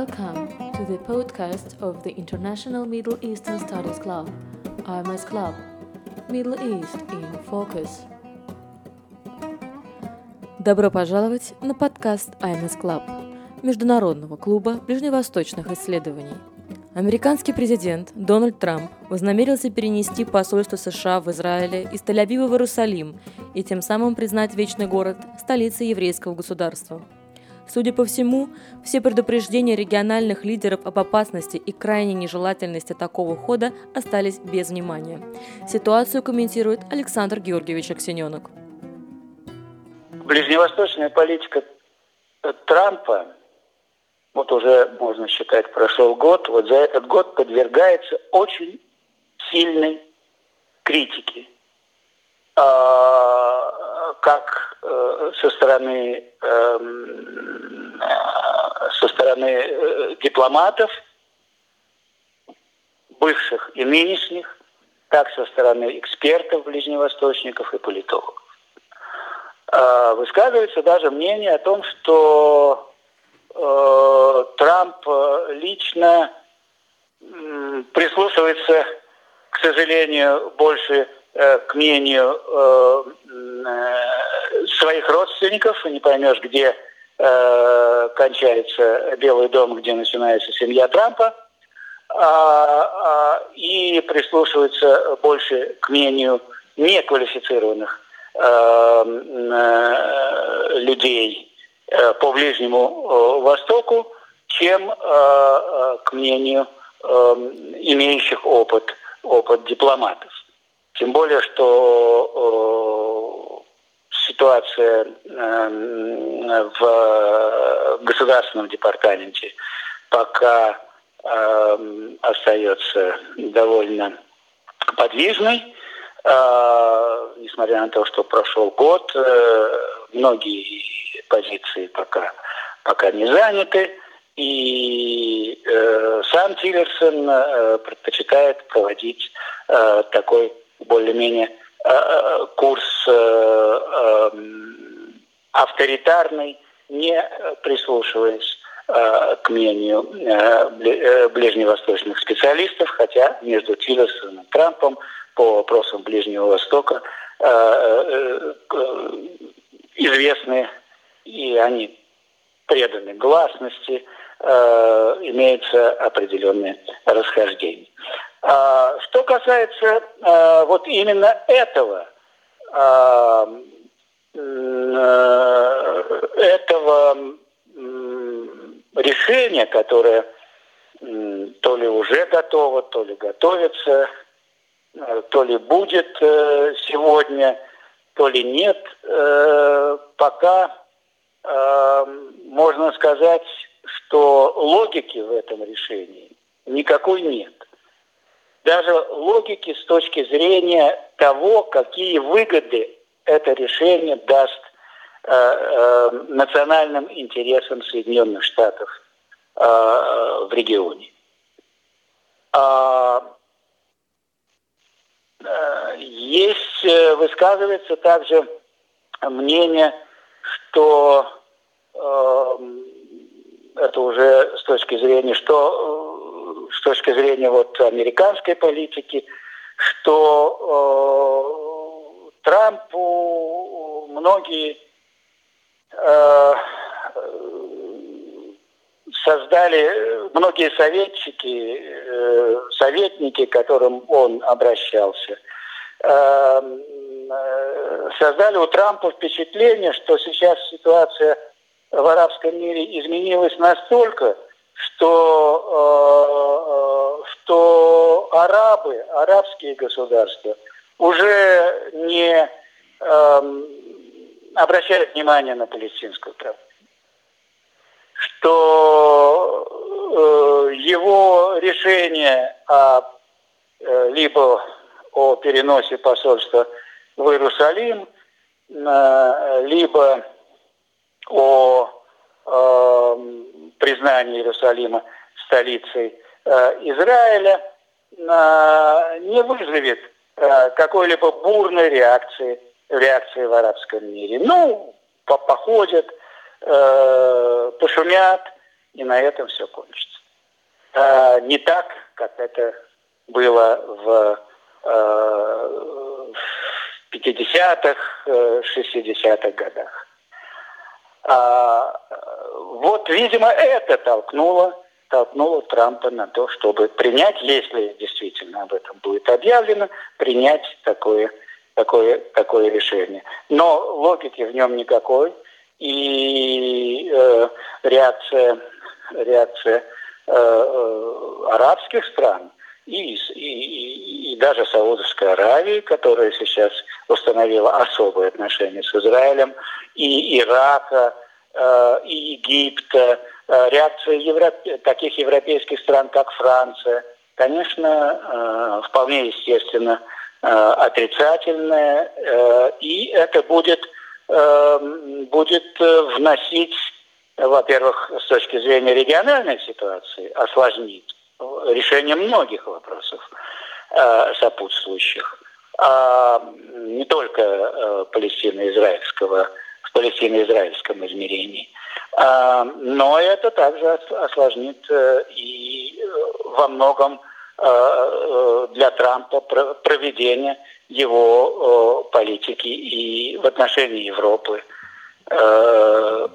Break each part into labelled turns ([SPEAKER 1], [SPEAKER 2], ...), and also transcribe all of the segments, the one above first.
[SPEAKER 1] Welcome to the podcast of the International Middle Eastern Studies Club, IMS Club, Middle East in Focus. Добро пожаловать на подкаст IMS Club, Международного клуба ближневосточных исследований. Американский президент Дональд Трамп вознамерился перенести посольство США в Израиле из Тель-Авива в Иерусалим и тем самым признать Вечный город столицей еврейского государства – Судя по всему, все предупреждения региональных лидеров об опасности и крайней нежелательности такого хода остались без внимания. Ситуацию комментирует Александр Георгиевич Аксененок.
[SPEAKER 2] Ближневосточная политика Трампа, вот уже, можно считать, прошел год, вот за этот год подвергается очень сильной критике. Как э, со стороны эм, э, со стороны э, дипломатов, бывших и нынешних, так со стороны экспертов, ближневосточников и политологов. Высказывается даже мнение о том, что Трамп лично прислушивается, к сожалению, больше к мнению своих родственников, и не поймешь, где кончается Белый дом, где начинается семья Трампа, а, а, и прислушивается больше к мнению неквалифицированных людей по Ближнему Востоку, чем к мнению имеющих опыт, опыт дипломатов. Тем более, что ситуация эм, в государственном департаменте пока эм, остается довольно подвижной. Э, несмотря на то, что прошел год, э, многие позиции пока, пока не заняты. И э, сам Тиллерсон э, предпочитает проводить э, такой более-менее э, э, курс э, авторитарный, не прислушиваясь к мнению ближневосточных специалистов, хотя между Тиллерсоном и Трампом по вопросам Ближнего Востока известны и они преданы гласности, имеются определенные расхождения. Касается а, вот именно этого, а, этого решения, которое то ли уже готово, то ли готовится, то ли будет э, сегодня, то ли нет, э, пока можно сказать, что логики в этом решении никакой нет даже логики с точки зрения того, какие выгоды это решение даст э, э, национальным интересам Соединенных Штатов э, в регионе. А, э, есть, э, высказывается также мнение, что э, это уже с точки зрения, что с точки зрения вот американской политики, что э, Трампу многие э, создали, многие советчики, э, советники, к которым он обращался, э, создали у Трампа впечатление, что сейчас ситуация в арабском мире изменилась настолько, что, э, что арабы, арабские государства уже не э, обращают внимание на палестинскую правду. Что э, его решение о, э, либо о переносе посольства в Иерусалим, э, либо о признание Иерусалима столицей э, Израиля э, не вызовет э, какой-либо бурной реакции, реакции в арабском мире. Ну, по походят, пошумят, и на этом все кончится. А, не так, как это было в, э, в 50-х, 60-х э, годах. Вот, видимо, это толкнуло, толкнуло Трампа на то, чтобы принять, если действительно об этом будет объявлено, принять такое, такое, такое решение. Но логики в нем никакой, и э, реакция, реакция э, э, арабских стран и, и, и даже Саудовской Аравии, которая сейчас установила особые отношения с Израилем, и Ирака, и Египта, э, реакция европе... таких европейских стран, как Франция, конечно, э, вполне естественно отрицательная, и это будет, будет вносить, во-первых, с точки зрения региональной ситуации, осложнить решение многих вопросов сопутствующих а не только э, палестино-израильского, в палестино-израильском измерении. А, но это также осложнит э, и э, во многом для Трампа проведение его политики и в отношении Европы,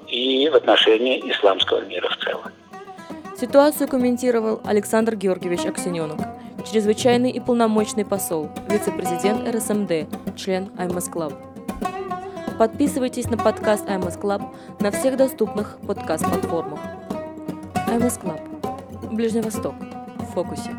[SPEAKER 2] и в отношении исламского мира в целом.
[SPEAKER 1] Ситуацию комментировал Александр Георгиевич Аксененок, чрезвычайный и полномочный посол, вице-президент РСМД, член IMS Club. Подписывайтесь на подкаст IMS Club на всех доступных подкаст-платформах. IMS Club. Ближний Восток. В фокусе.